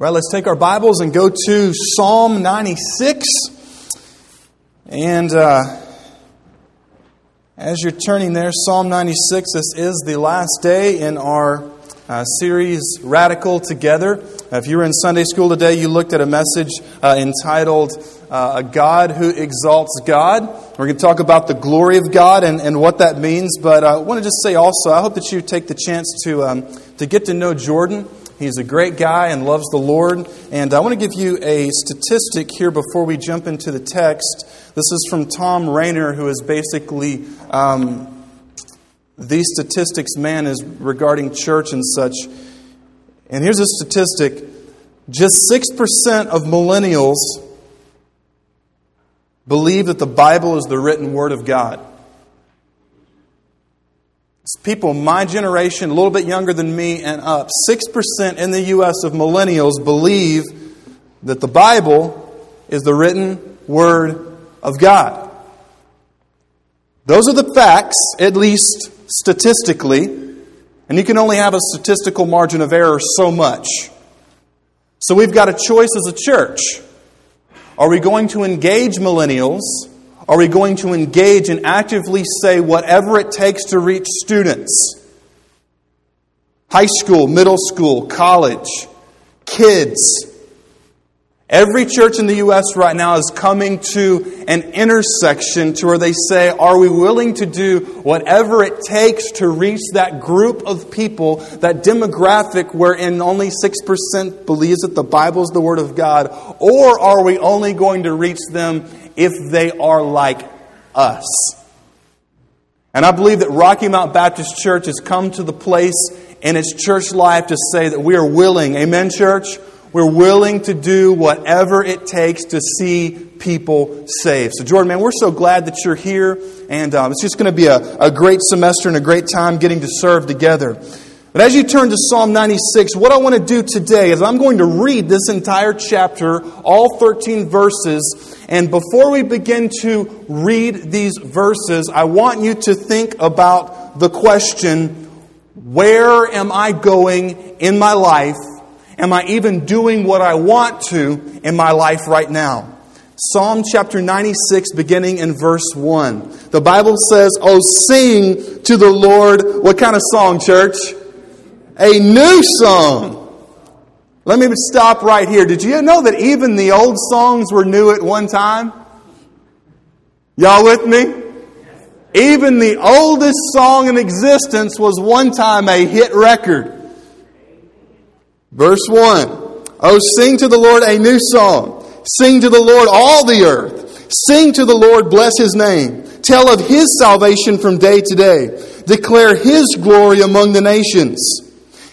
Well, let's take our Bibles and go to Psalm 96. And uh, as you're turning there, Psalm 96, this is the last day in our uh, series Radical Together. If you were in Sunday school today, you looked at a message uh, entitled uh, A God Who Exalts God. We're going to talk about the glory of God and, and what that means. But uh, I want to just say also, I hope that you take the chance to, um, to get to know Jordan. He's a great guy and loves the Lord. And I want to give you a statistic here before we jump into the text. This is from Thom Rainer, who is basically um, the statistics man is regarding church and such. And here's a statistic just 6% of millennials believe that the Bible is the written word of God. People my generation, a little bit younger than me and up, 6% in the U.S. of millennials believe that the Bible is the written Word of God. Those are the facts, at least statistically, and you can only have a statistical margin of error so much. So we've got a choice as a church. Are we going to engage millennials are we going to engage and actively say whatever it takes to reach students? High school, middle school, college, kids. Every church in the U.S. right now is coming to an intersection to where they say, Are we willing to do whatever it takes to reach that group of people, that demographic wherein only 6% believes that the Bible is the Word of God? Or are we only going to reach them if they are like us. And I believe that Rocky Mount Baptist Church has come to the place in its church life to say that we are willing, amen, church? We're willing to do whatever it takes to see people saved. So, Jordan, man, we're so glad that you're here. And um, it's just going to be a, a great semester and a great time getting to serve together. But as you turn to Psalm 96, what I want to do today is I'm going to read this entire chapter, all 13 verses. And before we begin to read these verses, I want you to think about the question where am I going in my life? Am I even doing what I want to in my life right now? Psalm chapter 96, beginning in verse 1. The Bible says, Oh, sing to the Lord. What kind of song, church? a new song. Let me stop right here. Did you know that even the old songs were new at one time? Y'all with me? Even the oldest song in existence was one time a hit record. Verse 1 Oh, sing to the Lord a new song. Sing to the Lord all the earth. Sing to the Lord, bless his name. Tell of his salvation from day to day. Declare his glory among the nations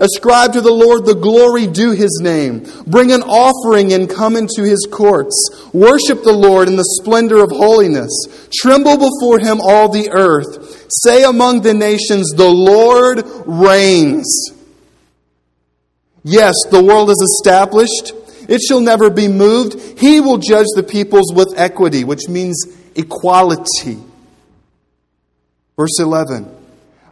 Ascribe to the Lord the glory due his name. Bring an offering and come into his courts. Worship the Lord in the splendor of holiness. Tremble before him all the earth. Say among the nations, The Lord reigns. Yes, the world is established. It shall never be moved. He will judge the peoples with equity, which means equality. Verse 11.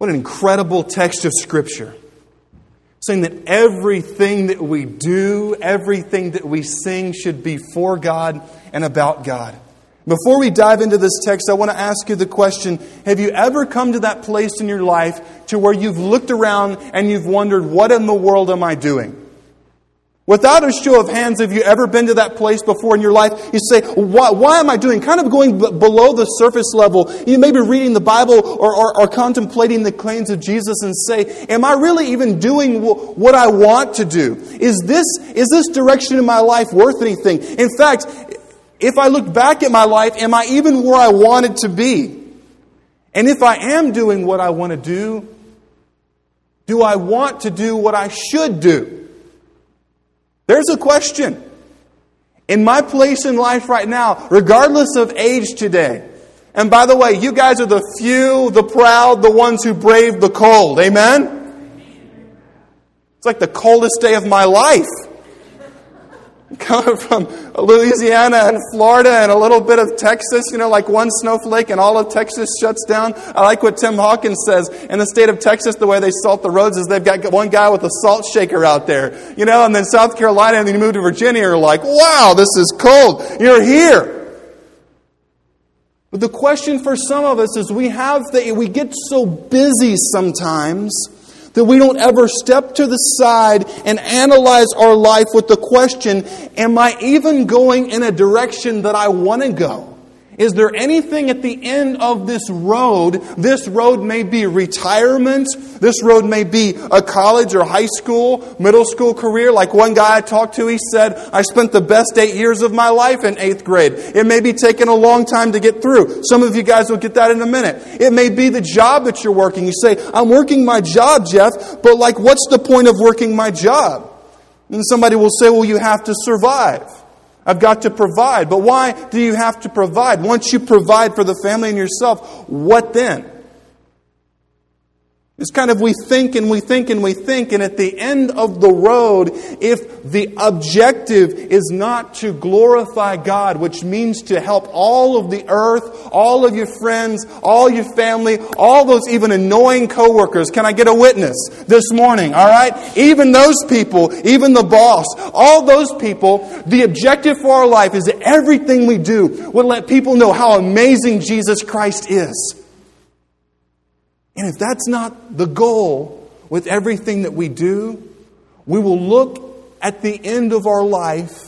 What an incredible text of Scripture. Saying that everything that we do, everything that we sing should be for God and about God. Before we dive into this text, I want to ask you the question Have you ever come to that place in your life to where you've looked around and you've wondered, What in the world am I doing? Without a show of hands, have you ever been to that place before in your life? You say, why, why am I doing? Kind of going b- below the surface level. You may be reading the Bible or, or, or, contemplating the claims of Jesus and say, am I really even doing w- what I want to do? Is this, is this direction in my life worth anything? In fact, if I look back at my life, am I even where I wanted to be? And if I am doing what I want to do, do I want to do what I should do? There's a question. In my place in life right now, regardless of age today, and by the way, you guys are the few, the proud, the ones who brave the cold. Amen? It's like the coldest day of my life coming from Louisiana and Florida and a little bit of Texas, you know, like one snowflake and all of Texas shuts down. I like what Tim Hawkins says. In the state of Texas, the way they salt the roads is they've got one guy with a salt shaker out there, you know, and then South Carolina and then you move to Virginia, you're like, wow, this is cold. You're here. But the question for some of us is we have the, we get so busy sometimes that we don't ever step to the side and analyze our life with the question Am I even going in a direction that I want to go? Is there anything at the end of this road? This road may be retirement. This road may be a college or high school, middle school career. Like one guy I talked to, he said, I spent the best eight years of my life in eighth grade. It may be taking a long time to get through. Some of you guys will get that in a minute. It may be the job that you're working. You say, I'm working my job, Jeff, but like, what's the point of working my job? And somebody will say, well, you have to survive. I've got to provide. But why do you have to provide? Once you provide for the family and yourself, what then? It's kind of we think and we think and we think, and at the end of the road, if the objective is not to glorify God, which means to help all of the earth, all of your friends, all your family, all those even annoying coworkers, can I get a witness this morning? All right? Even those people, even the boss, all those people, the objective for our life is that everything we do would let people know how amazing Jesus Christ is. And if that's not the goal with everything that we do, we will look at the end of our life.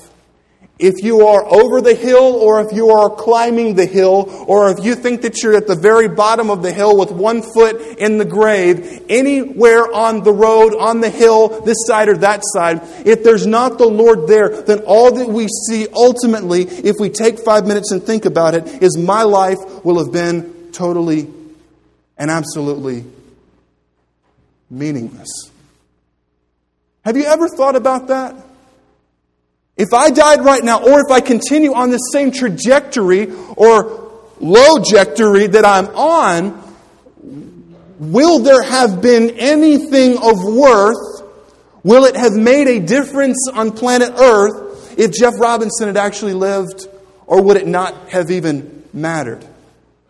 If you are over the hill, or if you are climbing the hill, or if you think that you're at the very bottom of the hill with one foot in the grave, anywhere on the road, on the hill, this side or that side, if there's not the Lord there, then all that we see ultimately, if we take five minutes and think about it, is my life will have been totally and absolutely meaningless. Have you ever thought about that? If I died right now, or if I continue on the same trajectory or low trajectory that I'm on, will there have been anything of worth? Will it have made a difference on planet Earth if Jeff Robinson had actually lived, or would it not have even mattered?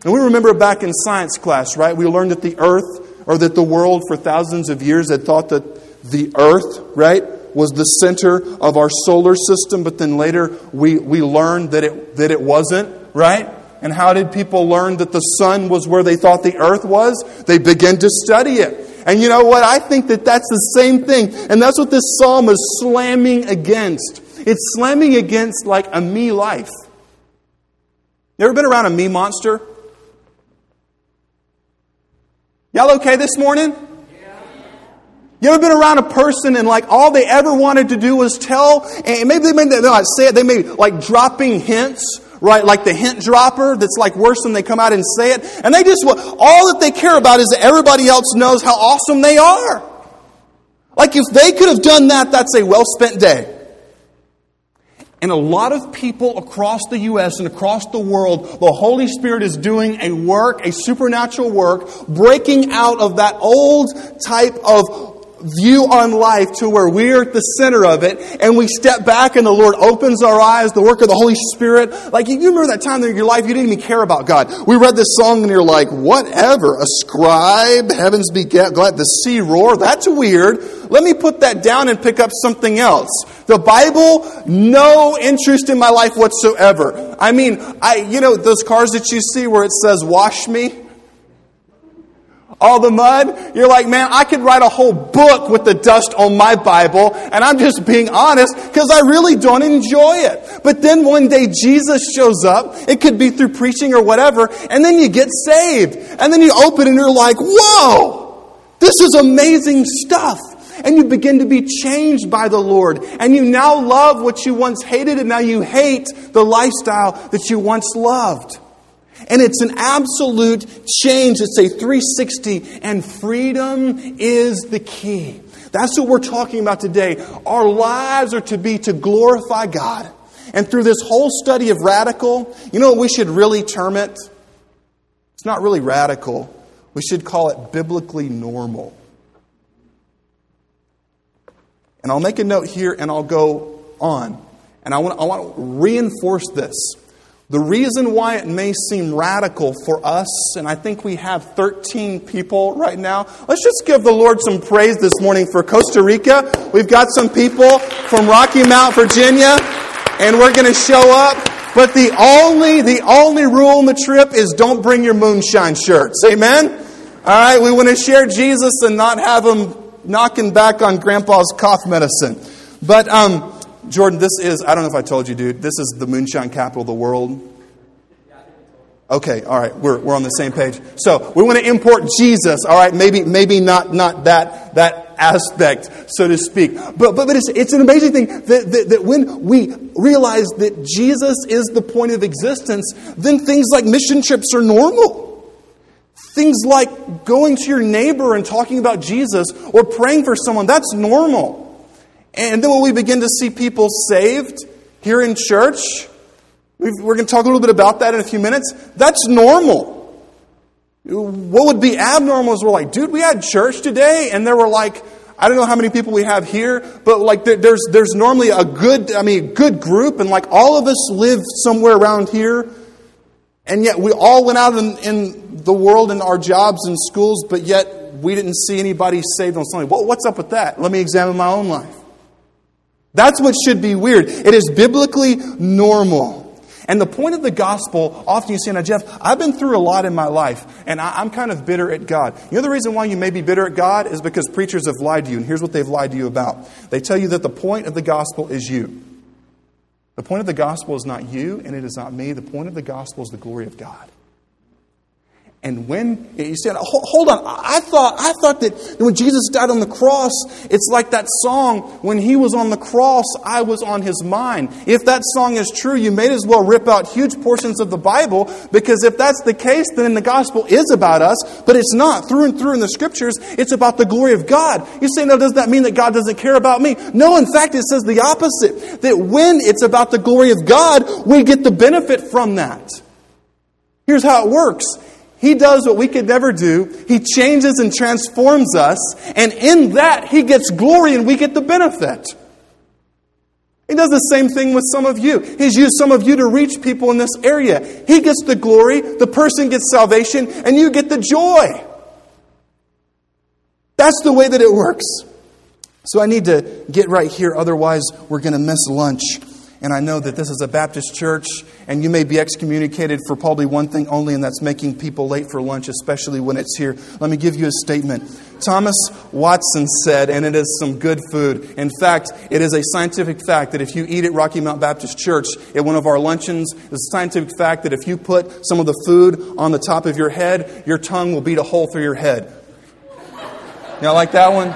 And we remember back in science class, right? We learned that the earth or that the world for thousands of years had thought that the earth, right, was the center of our solar system, but then later we, we learned that it, that it wasn't, right? And how did people learn that the sun was where they thought the earth was? They began to study it. And you know what? I think that that's the same thing. And that's what this psalm is slamming against. It's slamming against like a me life. You ever been around a me monster? Y'all okay this morning? You ever been around a person and like all they ever wanted to do was tell, and maybe they may not say it, they may like dropping hints, right? Like the hint dropper that's like worse than they come out and say it. And they just, all that they care about is that everybody else knows how awesome they are. Like if they could have done that, that's a well spent day. And a lot of people across the U.S. and across the world, the Holy Spirit is doing a work, a supernatural work, breaking out of that old type of view on life to where we're at the center of it and we step back and the Lord opens our eyes, the work of the Holy Spirit. Like, you remember that time in your life you didn't even care about God. We read this song and you're like, whatever, ascribe, heavens be glad, the sea roar, that's weird. Let me put that down and pick up something else. The Bible, no interest in my life whatsoever. I mean, I, you know, those cars that you see where it says, wash me? All the mud. You're like, man, I could write a whole book with the dust on my Bible, and I'm just being honest because I really don't enjoy it. But then one day Jesus shows up. It could be through preaching or whatever, and then you get saved. And then you open and you're like, whoa, this is amazing stuff and you begin to be changed by the Lord. And you now love what you once hated, and now you hate the lifestyle that you once loved. And it's an absolute change. It's a 360, and freedom is the key. That's what we're talking about today. Our lives are to be to glorify God. And through this whole study of radical, you know what we should really term it? It's not really radical. We should call it biblically normal. And I'll make a note here and I'll go on. And I want, I want to reinforce this. The reason why it may seem radical for us, and I think we have 13 people right now, let's just give the Lord some praise this morning for Costa Rica. We've got some people from Rocky Mount, Virginia, and we're going to show up. But the only, the only rule on the trip is don't bring your moonshine shirts. Amen? All right, we want to share Jesus and not have them knocking back on grandpa's cough medicine. But, um, Jordan, this is, I don't know if I told you, dude, this is the moonshine capital of the world. Okay, all right, we're, we're on the same page. So we want to import Jesus, all right, maybe, maybe not, not that, that aspect, so to speak. But, but, but it's, it's an amazing thing that, that, that when we realize that Jesus is the point of existence, then things like mission trips are normal. Things like going to your neighbor and talking about Jesus or praying for someone, that's normal. And then when we begin to see people saved here in church, we're going to talk a little bit about that in a few minutes. That's normal. What would be abnormal is we're like, dude, we had church today, and there were like, I don't know how many people we have here, but like there's there's normally a good, I mean, good group, and like all of us live somewhere around here, and yet we all went out in, in the world in our jobs and schools, but yet we didn't see anybody saved on Sunday. What's up with that? Let me examine my own life. That's what should be weird. It is biblically normal. And the point of the gospel, often you say, now, Jeff, I've been through a lot in my life, and I, am kind of bitter at God. You know the reason why you may be bitter at God is because preachers have lied to you, and here's what they've lied to you about. They tell you that the point of the gospel is you. The point of the gospel is not you, and it is not me. The point of the gospel is the glory of God. And when you said, hold on, I thought, I thought that when Jesus died on the cross, it's like that song, when he was on the cross, I was on his mind. If that song is true, you may as well rip out huge portions of the Bible, because if that's the case, then the gospel is about us, but it's not. Through and through in the scriptures, it's about the glory of God. You say, no, does that mean that God doesn't care about me? No, in fact, it says the opposite. That when it's about the glory of God, we get the benefit from that. Here's how it works he does what we could never do. He changes and transforms us, and in that, He gets glory and we get the benefit. He does the same thing with some of you. He's used some of you to reach people in this area. He gets the glory, the person gets salvation, and you get the joy. That's the way that it works. So I need to get right here, otherwise, we're going to miss lunch. And I know that this is a Baptist church, and you may be excommunicated for probably one thing only, and that's making people late for lunch, especially when it's here. Let me give you a statement. Thomas Watson said, and it is some good food. In fact, it is a scientific fact that if you eat at Rocky Mount Baptist Church at one of our luncheons, it's a scientific fact that if you put some of the food on the top of your head, your tongue will beat a hole through your head. You all like that one?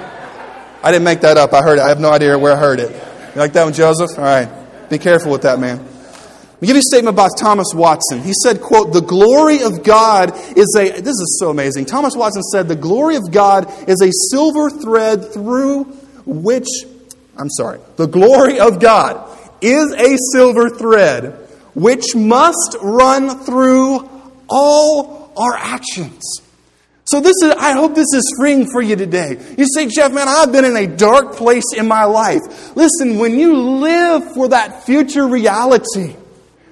I didn't make that up. I heard it. I have no idea where I heard it. You like that one, Joseph? All right. Be careful with that, man. Let me give you a statement about Thomas Watson. He said, quote, the glory of God is a, this is so amazing. Thomas Watson said, the glory of God is a silver thread through which, I'm sorry, the glory of God is a silver thread which must run through all our actions. So this is, I hope this is freeing for you today. You say, Jeff, man, I've been in a dark place in my life. Listen, when you live for that future reality,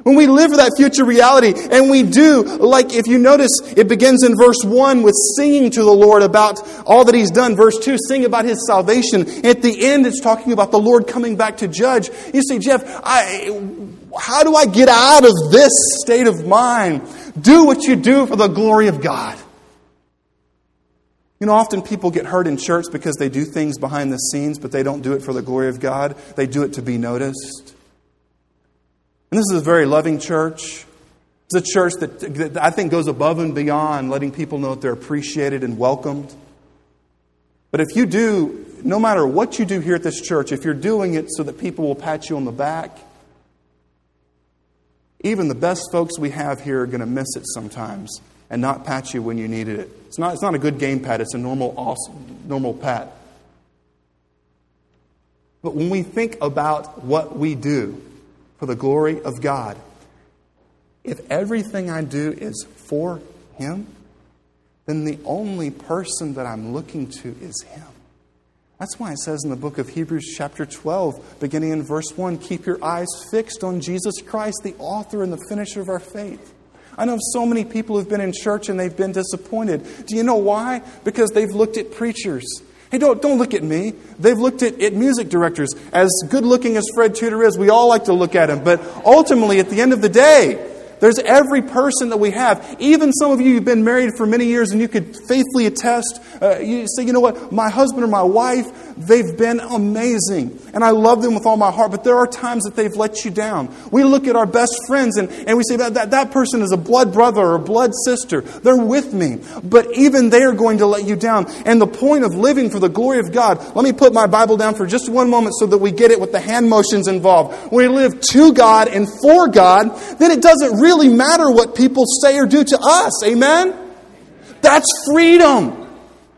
when we live for that future reality, and we do, like if you notice, it begins in verse 1 with singing to the Lord about all that He's done. Verse 2, sing about His salvation. At the end, it's talking about the Lord coming back to judge. You say, Jeff, I, how do I get out of this state of mind? Do what you do for the glory of God. You know, often people get hurt in church because they do things behind the scenes, but they don't do it for the glory of God. They do it to be noticed. And this is a very loving church. It's a church that, that I think goes above and beyond letting people know that they're appreciated and welcomed. But if you do, no matter what you do here at this church, if you're doing it so that people will pat you on the back, even the best folks we have here are going to miss it sometimes and not pat you when you needed it. It's not, it's not a good game pat, it's a normal, awesome, normal pat. But when we think about what we do for the glory of God, if everything I do is for Him, then the only person that I'm looking to is Him. That's why it says in the book of Hebrews, chapter 12, beginning in verse 1 keep your eyes fixed on Jesus Christ, the author and the finisher of our faith. I know so many people who've been in church and they've been disappointed. Do you know why? Because they've looked at preachers. Hey, don't, don't look at me. They've looked at, at music directors. As good looking as Fred Tudor is, we all like to look at him. But ultimately, at the end of the day, there's every person that we have. Even some of you who've been married for many years and you could faithfully attest. Uh, you say, you know what, my husband or my wife, they've been amazing. And I love them with all my heart, but there are times that they've let you down. We look at our best friends and, and we say, that, that, that person is a blood brother or a blood sister. They're with me. But even they are going to let you down. And the point of living for the glory of God, let me put my Bible down for just one moment so that we get it with the hand motions involved. When we live to God and for God, then it doesn't really matter what people say or do to us. Amen? That's freedom.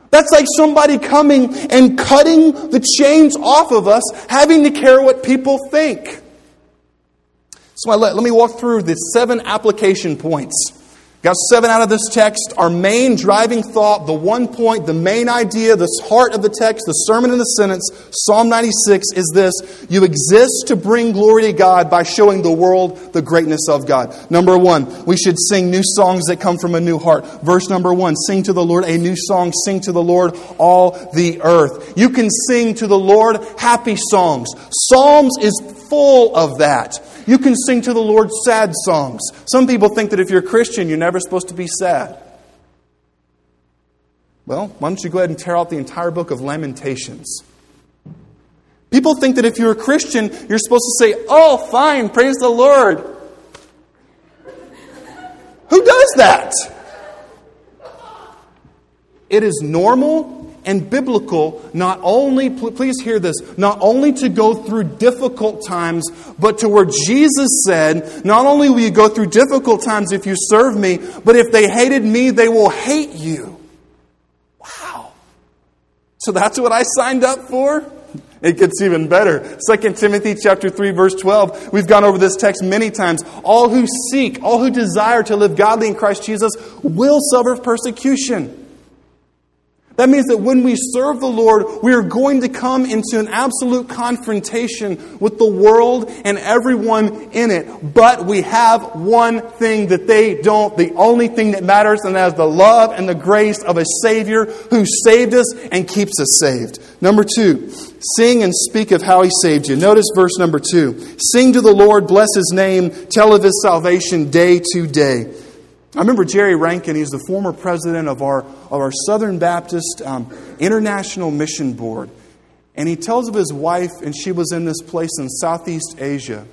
That's like somebody coming and cutting the chains off of us, having to care what people think. So let, let me walk through the seven application points Got seven out of this text. Our main driving thought, the one point, the main idea, the heart of the text, the sermon in the sentence, Psalm 96 is this You exist to bring glory to God by showing the world the greatness of God. Number one, we should sing new songs that come from a new heart. Verse number one Sing to the Lord a new song, sing to the Lord all the earth. You can sing to the Lord happy songs. Psalms is full of that. You can sing to the Lord sad songs. Some people think that if you're a Christian, you're never supposed to be sad. Well, why don't you go ahead and tear out the entire book of Lamentations? People think that if you're a Christian, you're supposed to say, Oh, fine, praise the Lord. Who does that? It is normal and biblical not only, please hear this, not only to go through difficult times, but to where Jesus said, not only will you go through difficult times if you serve me, but if they hated me, they will hate you. Wow. So that's what I signed up for? It gets even better. 2 Timothy chapter 3 verse 12. We've gone over this text many times. All who seek, all who desire to live godly in Christ Jesus will suffer persecution. That means that when we serve the Lord, we are going to come into an absolute confrontation with the world and everyone in it. But we have one thing that they don't, the only thing that matters, and that is the love and the grace of a Savior who saved us and keeps us saved. Number two, sing and speak of how He saved you. Notice verse number two. Sing to the Lord, bless His name, tell of His salvation day to day. I remember Jerry Rankin, he's the former president of our, of our Southern Baptist um, International Mission Board. And he tells of his wife, and she was in this place in Southeast Asia.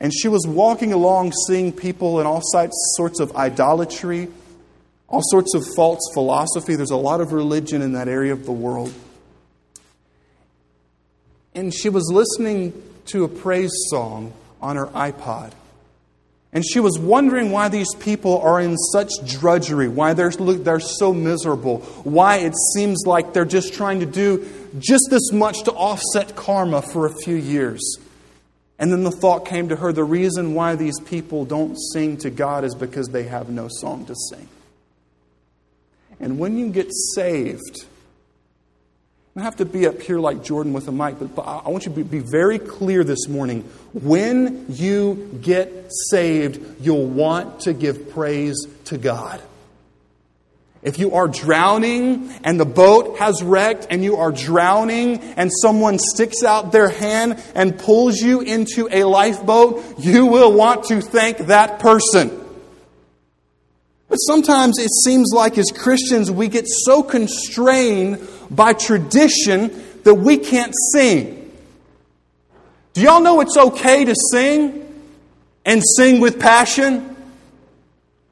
And she was walking along seeing people in all sorts of idolatry, all sorts of false philosophy. There's a lot of religion in that area of the world. And she was listening to a praise song on her iPod. And she was wondering why these people are in such drudgery, why they're, they're so miserable, why it seems like they're just trying to do just this much to offset karma for a few years. And then the thought came to her the reason why these people don't sing to God is because they have no song to sing. And when you get saved, don't have to be up here like Jordan with a mic, but I want you to be very clear this morning. When you get saved, you'll want to give praise to God. If you are drowning and the boat has wrecked and you are drowning and someone sticks out their hand and pulls you into a lifeboat, you will want to thank that person. But sometimes it seems like as Christians we get so constrained by tradition that we can't sing. Do y'all know it's okay to sing and sing with passion?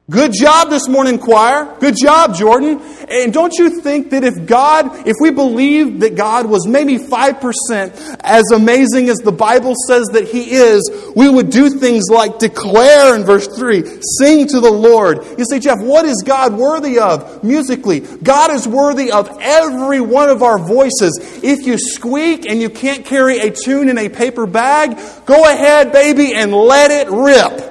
Good job this morning, choir. Good job, Jordan. And don't you think that if God, if we believe that God was maybe 5% as amazing as the Bible says that He is, we would do things like declare in verse 3, sing to the Lord. You say, Jeff, what is God worthy of musically? God is worthy of every one of our voices. If you squeak and you can't carry a tune in a paper bag, go ahead, baby, and let it rip.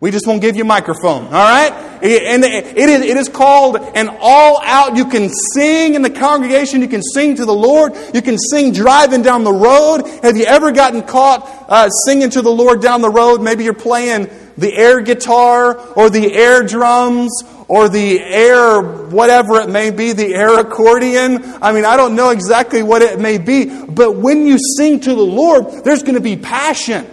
We just won't give you a microphone, all right? And it is, it is called an all out. You can sing in the congregation. You can sing to the Lord. You can sing driving down the road. Have you ever gotten caught uh, singing to the Lord down the road? Maybe you're playing the air guitar or the air drums or the air, whatever it may be, the air accordion. I mean, I don't know exactly what it may be, but when you sing to the Lord, there's going to be passion.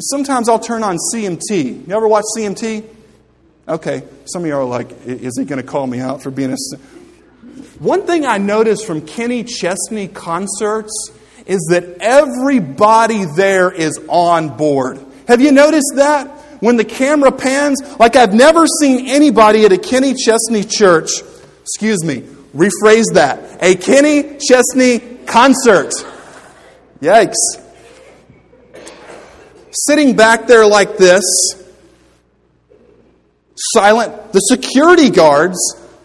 Sometimes I'll turn on CMT. You ever watch CMT? Okay, some of you are like, is he going to call me out for being a. One thing I noticed from Kenny Chesney concerts is that everybody there is on board. Have you noticed that? When the camera pans, like I've never seen anybody at a Kenny Chesney church, excuse me, rephrase that, a Kenny Chesney concert. Yikes sitting back there like this, silent. The security guards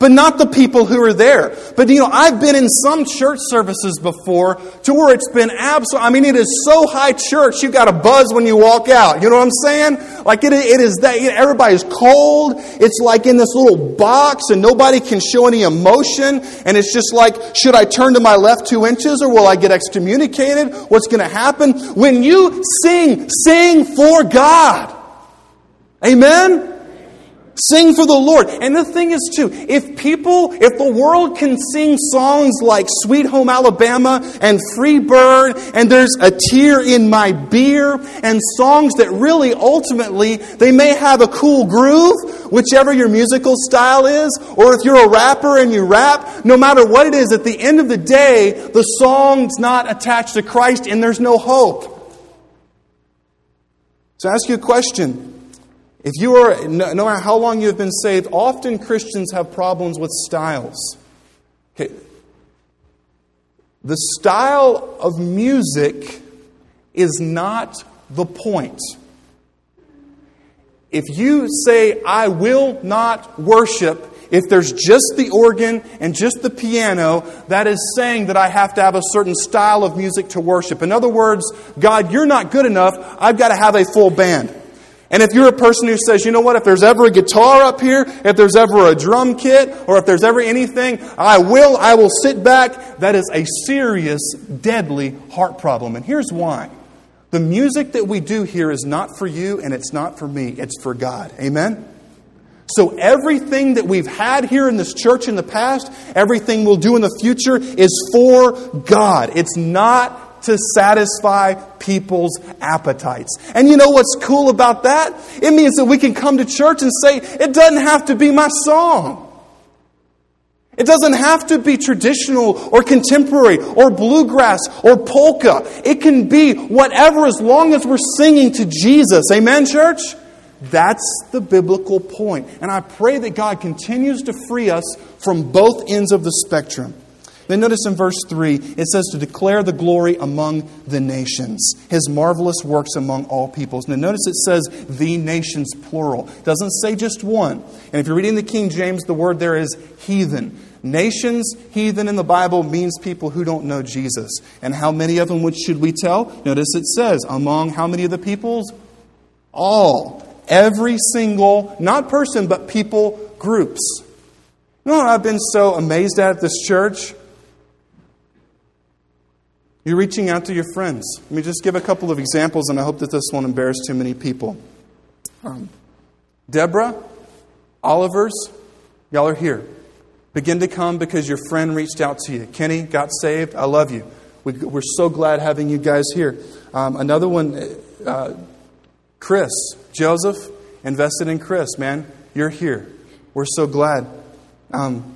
but not the people who are there. But you know, I've been in some church services before to where it's been absolute. I mean, it is so high church, you got a buzz when you walk out. You know what I'm saying? Like it, it is that you know, everybody's cold. It's like in this little box, and nobody can show any emotion. And it's just like, should I turn to my left two inches, or will I get excommunicated? What's going to happen when you sing? Sing for God. Amen. Sing for the Lord. And the thing is, too, if people, if the world can sing songs like Sweet Home Alabama and Free Bird and There's a Tear in My Beer and songs that really ultimately they may have a cool groove, whichever your musical style is, or if you're a rapper and you rap, no matter what it is, at the end of the day, the song's not attached to Christ and there's no hope. So I ask you a question. If you are, no, matter how long you have been saved, often Christians have problems with styles. Okay. The style of music is not the point. If you say, I will not worship, if there's just the organ and just the piano, that is saying that I have to have a certain style of music to worship. In other words, God, you're not good enough. I've got to have a full band. And if you're a person who says, you know what, if there's ever a guitar up here, if there's ever a drum kit, or if there's ever anything, I will, I will sit back, that is a serious, deadly heart problem. And here's why. The music that we do here is not for you and it's not for me, it's for God. Amen? So everything that we've had here in this church in the past, everything we'll do in the future is for God. It's not to satisfy people's appetites. And you know what's cool about that? It means that we can come to church and say, it doesn't have to be my song. It doesn't have to be traditional or contemporary or bluegrass or polka. It can be whatever as long as we're singing to Jesus. Amen, church? That's the biblical point. And I pray that God continues to free us from both ends of the spectrum. Then notice in verse 3, it says to declare the glory among the nations, his marvelous works among all peoples. Now notice it says the nations, plural. It doesn't say just one. And if you're reading the King James, the word there is heathen. Nations, heathen in the Bible means people who don't know Jesus. And how many of them which should we tell? Notice it says, among how many of the peoples? All. Every single, not person, but people groups. You know what I've been so amazed at this church? You're reaching out to your friends. Let me just give a couple of examples, and I hope that this won't embarrass too many people. Um, Deborah, Oliver's, y'all are here. Begin to come because your friend reached out to you. Kenny got saved. I love you. We, are so glad having you guys here. Um, another one, uh, Chris, Joseph, invested in Chris, man. You're here. We're so glad. Um,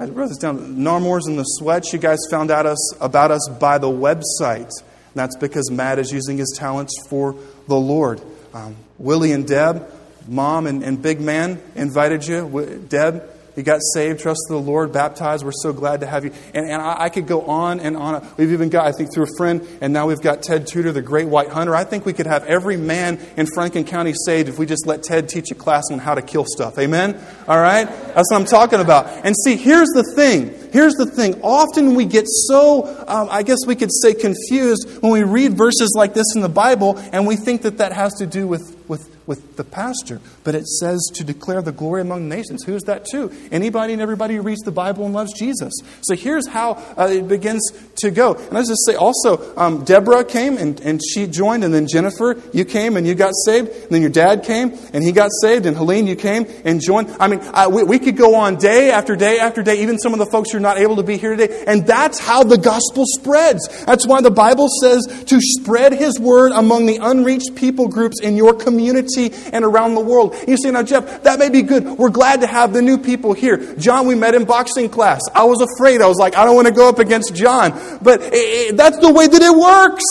I wrote this down. Narmores and the Sweats, you guys found out us, about us by the website. And that's because Matt is using his talents for the Lord. Um, Willie and Deb, mom and, and big man invited you. Deb, you got saved, trusted the Lord, baptized. We're so glad to have you. And, and I, I, could go on and on. We've even got, I think, through a friend, and now we've got Ted Tudor, the great white hunter. I think we could have every man in Franklin County saved if we just let Ted teach a class on how to kill stuff. Amen? All right? That's what I'm talking about. And see, here's the thing. Here's the thing. Often we get so, um, I guess we could say, confused when we read verses like this in the Bible, and we think that that has to do with, with with the pastor, but it says to declare the glory among the nations. Who's that to? Anybody and everybody who reads the Bible and loves Jesus. So here's how uh, it begins to go. And I just say also, um, Deborah came and, and she joined, and then Jennifer, you came and you got saved, and then your dad came and he got saved, and Helene, you came and joined. I mean, uh, we, we could go on day after day after day, even some of the folks who are not able to be here today, and that's how the gospel spreads. That's why the Bible says to spread his word among the unreached people groups in your community and around the world. You say, now, Jeff, that may be good. We're glad to have the new people here. John, we met in boxing class. I was afraid. I was like, I don't want to go up against John. But it, it, that's the way that it works.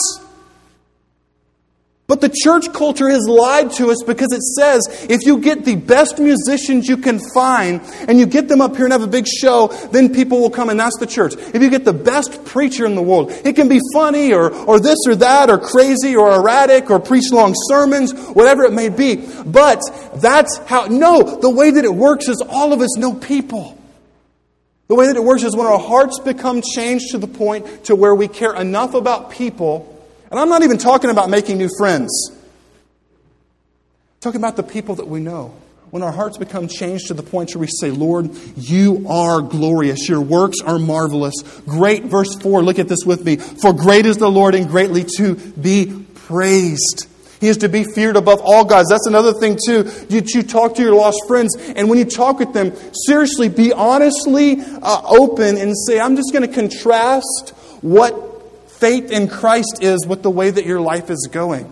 But the church culture has lied to us because it says if you get the best musicians you can find and you get them up here and have a big show, then people will come and that's the church. If you get the best preacher in the world, it can be funny or, or this or that or crazy or erratic or preach long sermons, whatever it may be. But that's how, no, the way that it works is all of us know people. The way that it works is when our hearts become changed to the point to where we care enough about people and I'm not even talking about making new friends. I'm talking about the people that we know. When our hearts become changed to the point where we say, Lord, you are glorious. Your works are marvelous. Great, verse 4, look at this with me. For great is the Lord and greatly to be praised. He is to be feared above all gods. That's another thing, too. You, you talk to your lost friends, and when you talk with them, seriously, be honestly uh, open and say, I'm just going to contrast what faith in Christ is with the way that your life is going.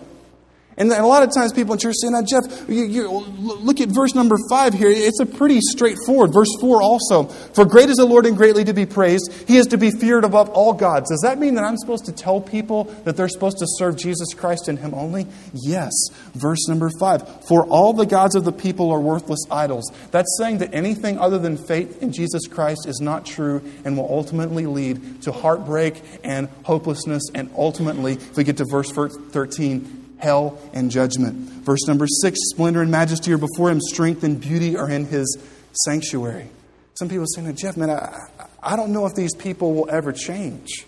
And a lot of times people in church say, now, Jeff, you, you, look at verse number five here. It's a pretty straightforward. Verse four also. For great is the Lord and greatly to be praised. He is to be feared above all gods. Does that mean that I'm supposed to tell people that they're supposed to serve Jesus Christ and Him only? Yes. Verse number five. For all the gods of the people are worthless idols. That's saying that anything other than faith in Jesus Christ is not true and will ultimately lead to heartbreak and hopelessness. And ultimately, if we get to verse 13, hell, and judgment. Verse number six splendor and majesty are before him, strength and beauty are in his sanctuary. Some people say, now, Jeff, man, I, I don't know if these people will ever change.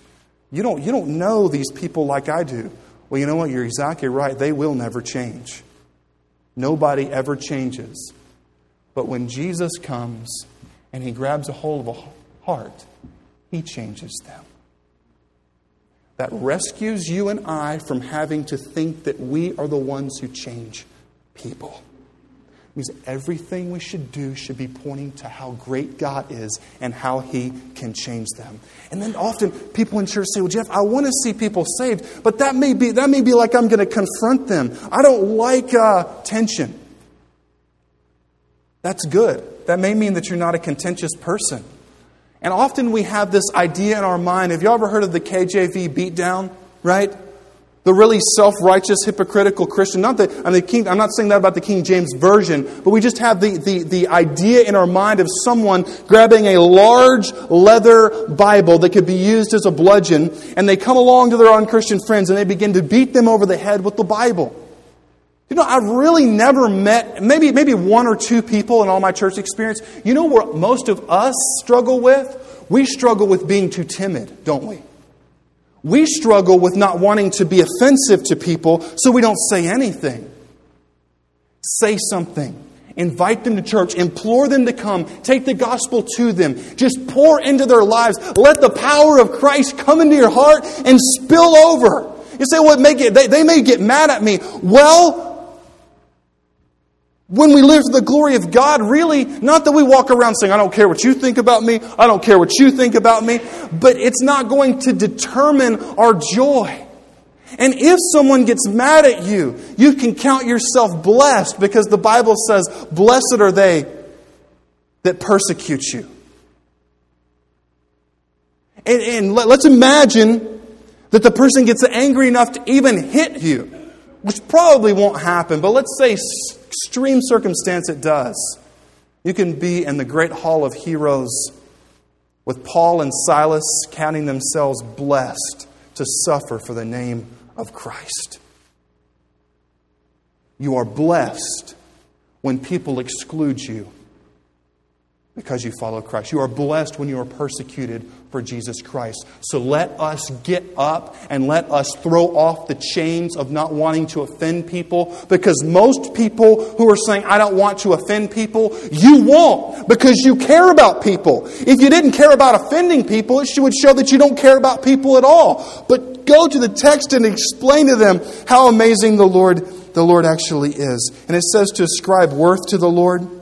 You don't, you don't know these people like I do. Well, you know what? You're exactly right. They will never change. Nobody ever changes. But when Jesus comes and he grabs a hold of a heart, he changes them that rescues you and I from having to think that we are the ones who change people. It means everything we should do should be pointing to how great God is and how He can change them. And then often people in church say, Well, Jeff, I want to see people saved, but that may be, that may be like I'm going to confront them. I don't like uh, tension. That's good. That may mean that you're not a contentious person. And often we have this idea in our mind. Have you ever heard of the KJV beatdown? Right? The really self righteous, hypocritical Christian. Not that I'm, the King, I'm not saying that about the King James Version, but we just have the, the, the idea in our mind of someone grabbing a large leather Bible that could be used as a bludgeon, and they come along to their unchristian friends and they begin to beat them over the head with the Bible. You know, I've really never met, maybe, maybe one or two people in all my church experience. You know what most of us struggle with? We struggle with being too timid, don't we? We struggle with not wanting to be offensive to people, so we don't say anything. Say something. Invite them to church. Implore them to come. Take the gospel to them. Just pour into their lives. Let the power of Christ come into your heart and spill over. You say, well, it, they, they may get mad at me. Well, when we live for the glory of God, really, not that we walk around saying, I don't care what you think about me, I don't care what you think about me, but it's not going to determine our joy. And if someone gets mad at you, you can count yourself blessed because the Bible says, Blessed are they that persecute you. And, and let, let's imagine that the person gets angry enough to even hit you, which probably won't happen, but let's say extreme circumstance it does. You can be in the great hall of heroes with Paul and Silas counting themselves blessed to suffer for the name of Christ. You are blessed when people exclude you because you follow Christ. You are blessed when you are persecuted for Jesus Christ. So let us get up and let us throw off the chains of not wanting to offend people because most people who are saying, I don't want to offend people, you won't because you care about people. If you didn't care about offending people, it would show that you don't care about people at all. But go to the text and explain to them how amazing the Lord the Lord actually is. And it says to ascribe worth to the Lord.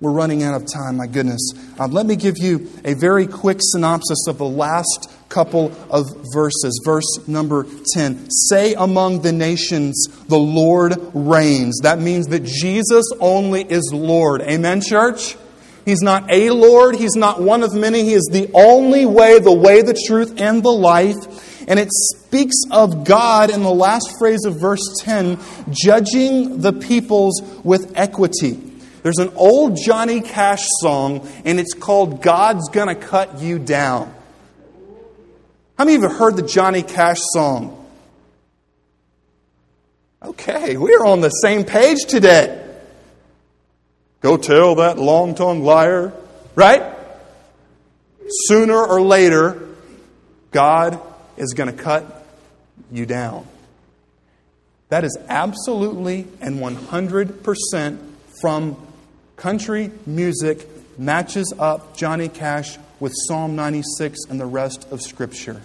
We're running out of time, my goodness. Um, let me give you a very quick synopsis of the last couple of verses. Verse number 10 Say among the nations, the Lord reigns. That means that Jesus only is Lord. Amen, church? He's not a Lord, He's not one of many. He is the only way, the way, the truth, and the life. And it speaks of God in the last phrase of verse 10 judging the peoples with equity. There's an old Johnny Cash song, and it's called God's Gonna Cut You Down. How many of you have heard the Johnny Cash song? Okay, we're on the same page today. Go tell that long tongued liar, right? Sooner or later, God is going to cut you down. That is absolutely and 100% from country music matches up Johnny Cash with Psalm 96 and the rest of Scripture.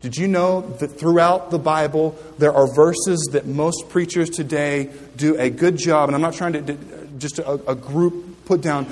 Did you know that throughout the Bible there are verses that most preachers today do a good job, and I'm not trying to just a, a group put down,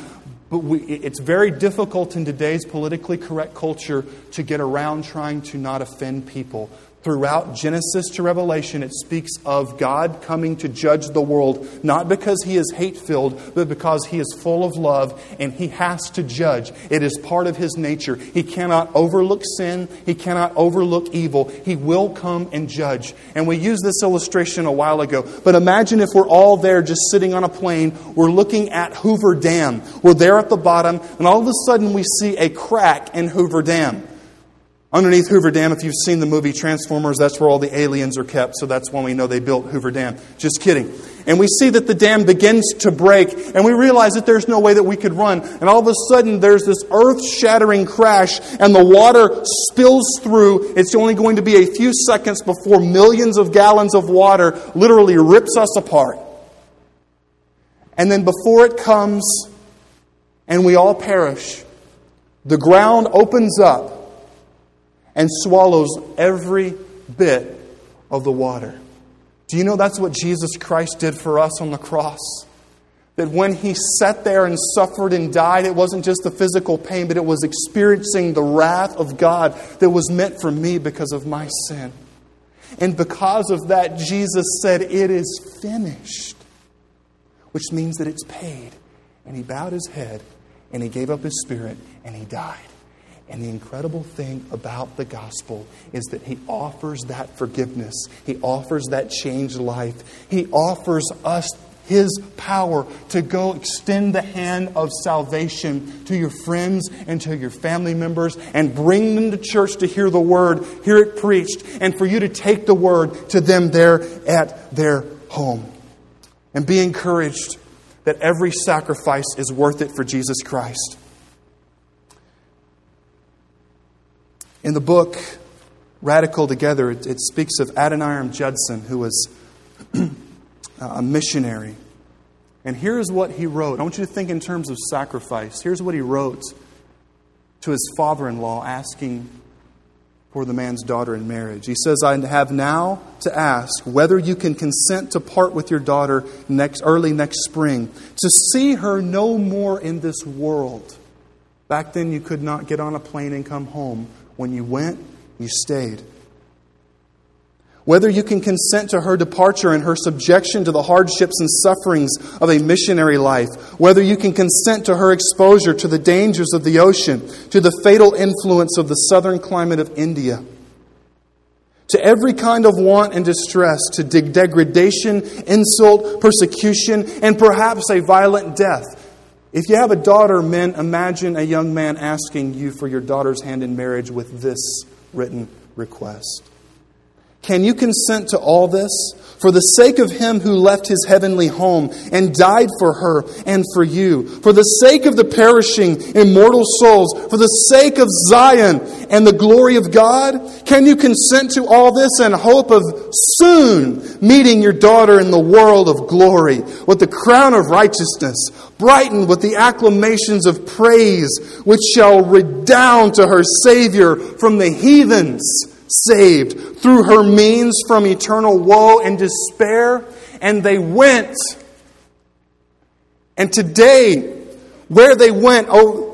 but we, it's very difficult in today's politically correct culture to get around trying to not offend people. Throughout Genesis to Revelation, it speaks of God coming to judge the world, not because he is hate filled, but because he is full of love and he has to judge. It is part of his nature. He cannot overlook sin, he cannot overlook evil. He will come and judge. And we used this illustration a while ago, but imagine if we're all there just sitting on a plane, we're looking at Hoover Dam. We're there at the bottom, and all of a sudden we see a crack in Hoover Dam. Underneath Hoover Dam, if you've seen the movie Transformers, that's where all the aliens are kept, so that's when we know they built Hoover Dam. Just kidding. And we see that the dam begins to break, and we realize that there's no way that we could run. And all of a sudden, there's this earth shattering crash, and the water spills through. It's only going to be a few seconds before millions of gallons of water literally rips us apart. And then before it comes, and we all perish, the ground opens up and swallows every bit of the water. Do you know that's what Jesus Christ did for us on the cross? That when he sat there and suffered and died, it wasn't just the physical pain, but it was experiencing the wrath of God that was meant for me because of my sin. And because of that, Jesus said, It is finished, which means that it's paid. And he bowed his head and he gave up his spirit and he died. And the incredible thing about the gospel is that he offers that forgiveness. He offers that changed life. He offers us his power to go extend the hand of salvation to your friends and to your family members and bring them to church to hear the word, hear it preached, and for you to take the word to them there at their home. And be encouraged that every sacrifice is worth it for Jesus Christ. In the book Radical Together, it, it speaks of Adoniram Judson, who was a missionary. And here's what he wrote. I want you to think in terms of sacrifice. Here's what he wrote to his father in law asking for the man's daughter in marriage. He says, I have now to ask whether you can consent to part with your daughter next, early next spring, to see her no more in this world. Back then, you could not get on a plane and come home when you went, you stayed. whether you can consent to her departure and her subjection to the hardships and sufferings of a missionary life, whether you can consent to her exposure to the dangers of the ocean, to the fatal influence of the southern climate of India, to every kind of want and distress, to degradation, insult, persecution, and perhaps a violent death. If you have a daughter, men, imagine a young man asking you for your daughter's hand in marriage with this written request. Can you consent to all this? For the sake of him who left his heavenly home and died for her and for you, for the sake of the perishing immortal souls, for the sake of Zion and the glory of God, can you consent to all this and hope of soon meeting your daughter in the world of glory with the crown of righteousness, brightened with the acclamations of praise, which shall redound to her Savior from the heathens? Saved through her means from eternal woe and despair. And they went. And today, where they went, oh,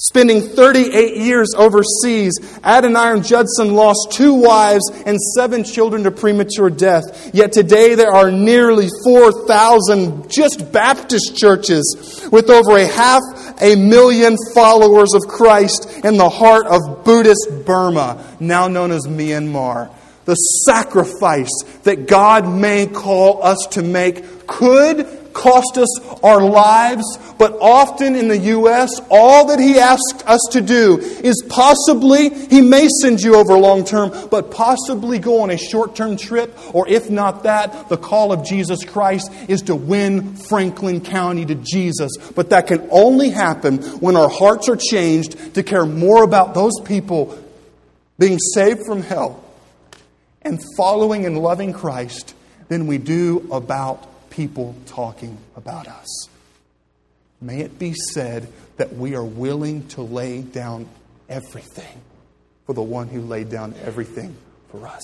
spending 38 years overseas, Adoniram Judson lost two wives and seven children to premature death. Yet today there are nearly 4,000 just Baptist churches with over a half a million followers of Christ in the heart of Buddhist Burma, now known as Myanmar. The sacrifice that God may call us to make could cost us our lives, but often in the U.S., all that He asks us to do is possibly, He may send you over long term, but possibly go on a short term trip, or if not that, the call of Jesus Christ is to win Franklin County to Jesus. But that can only happen when our hearts are changed to care more about those people being saved from hell and following and loving Christ than we do about people talking about us. May it be said that we are willing to lay down everything for the one who laid down everything for us.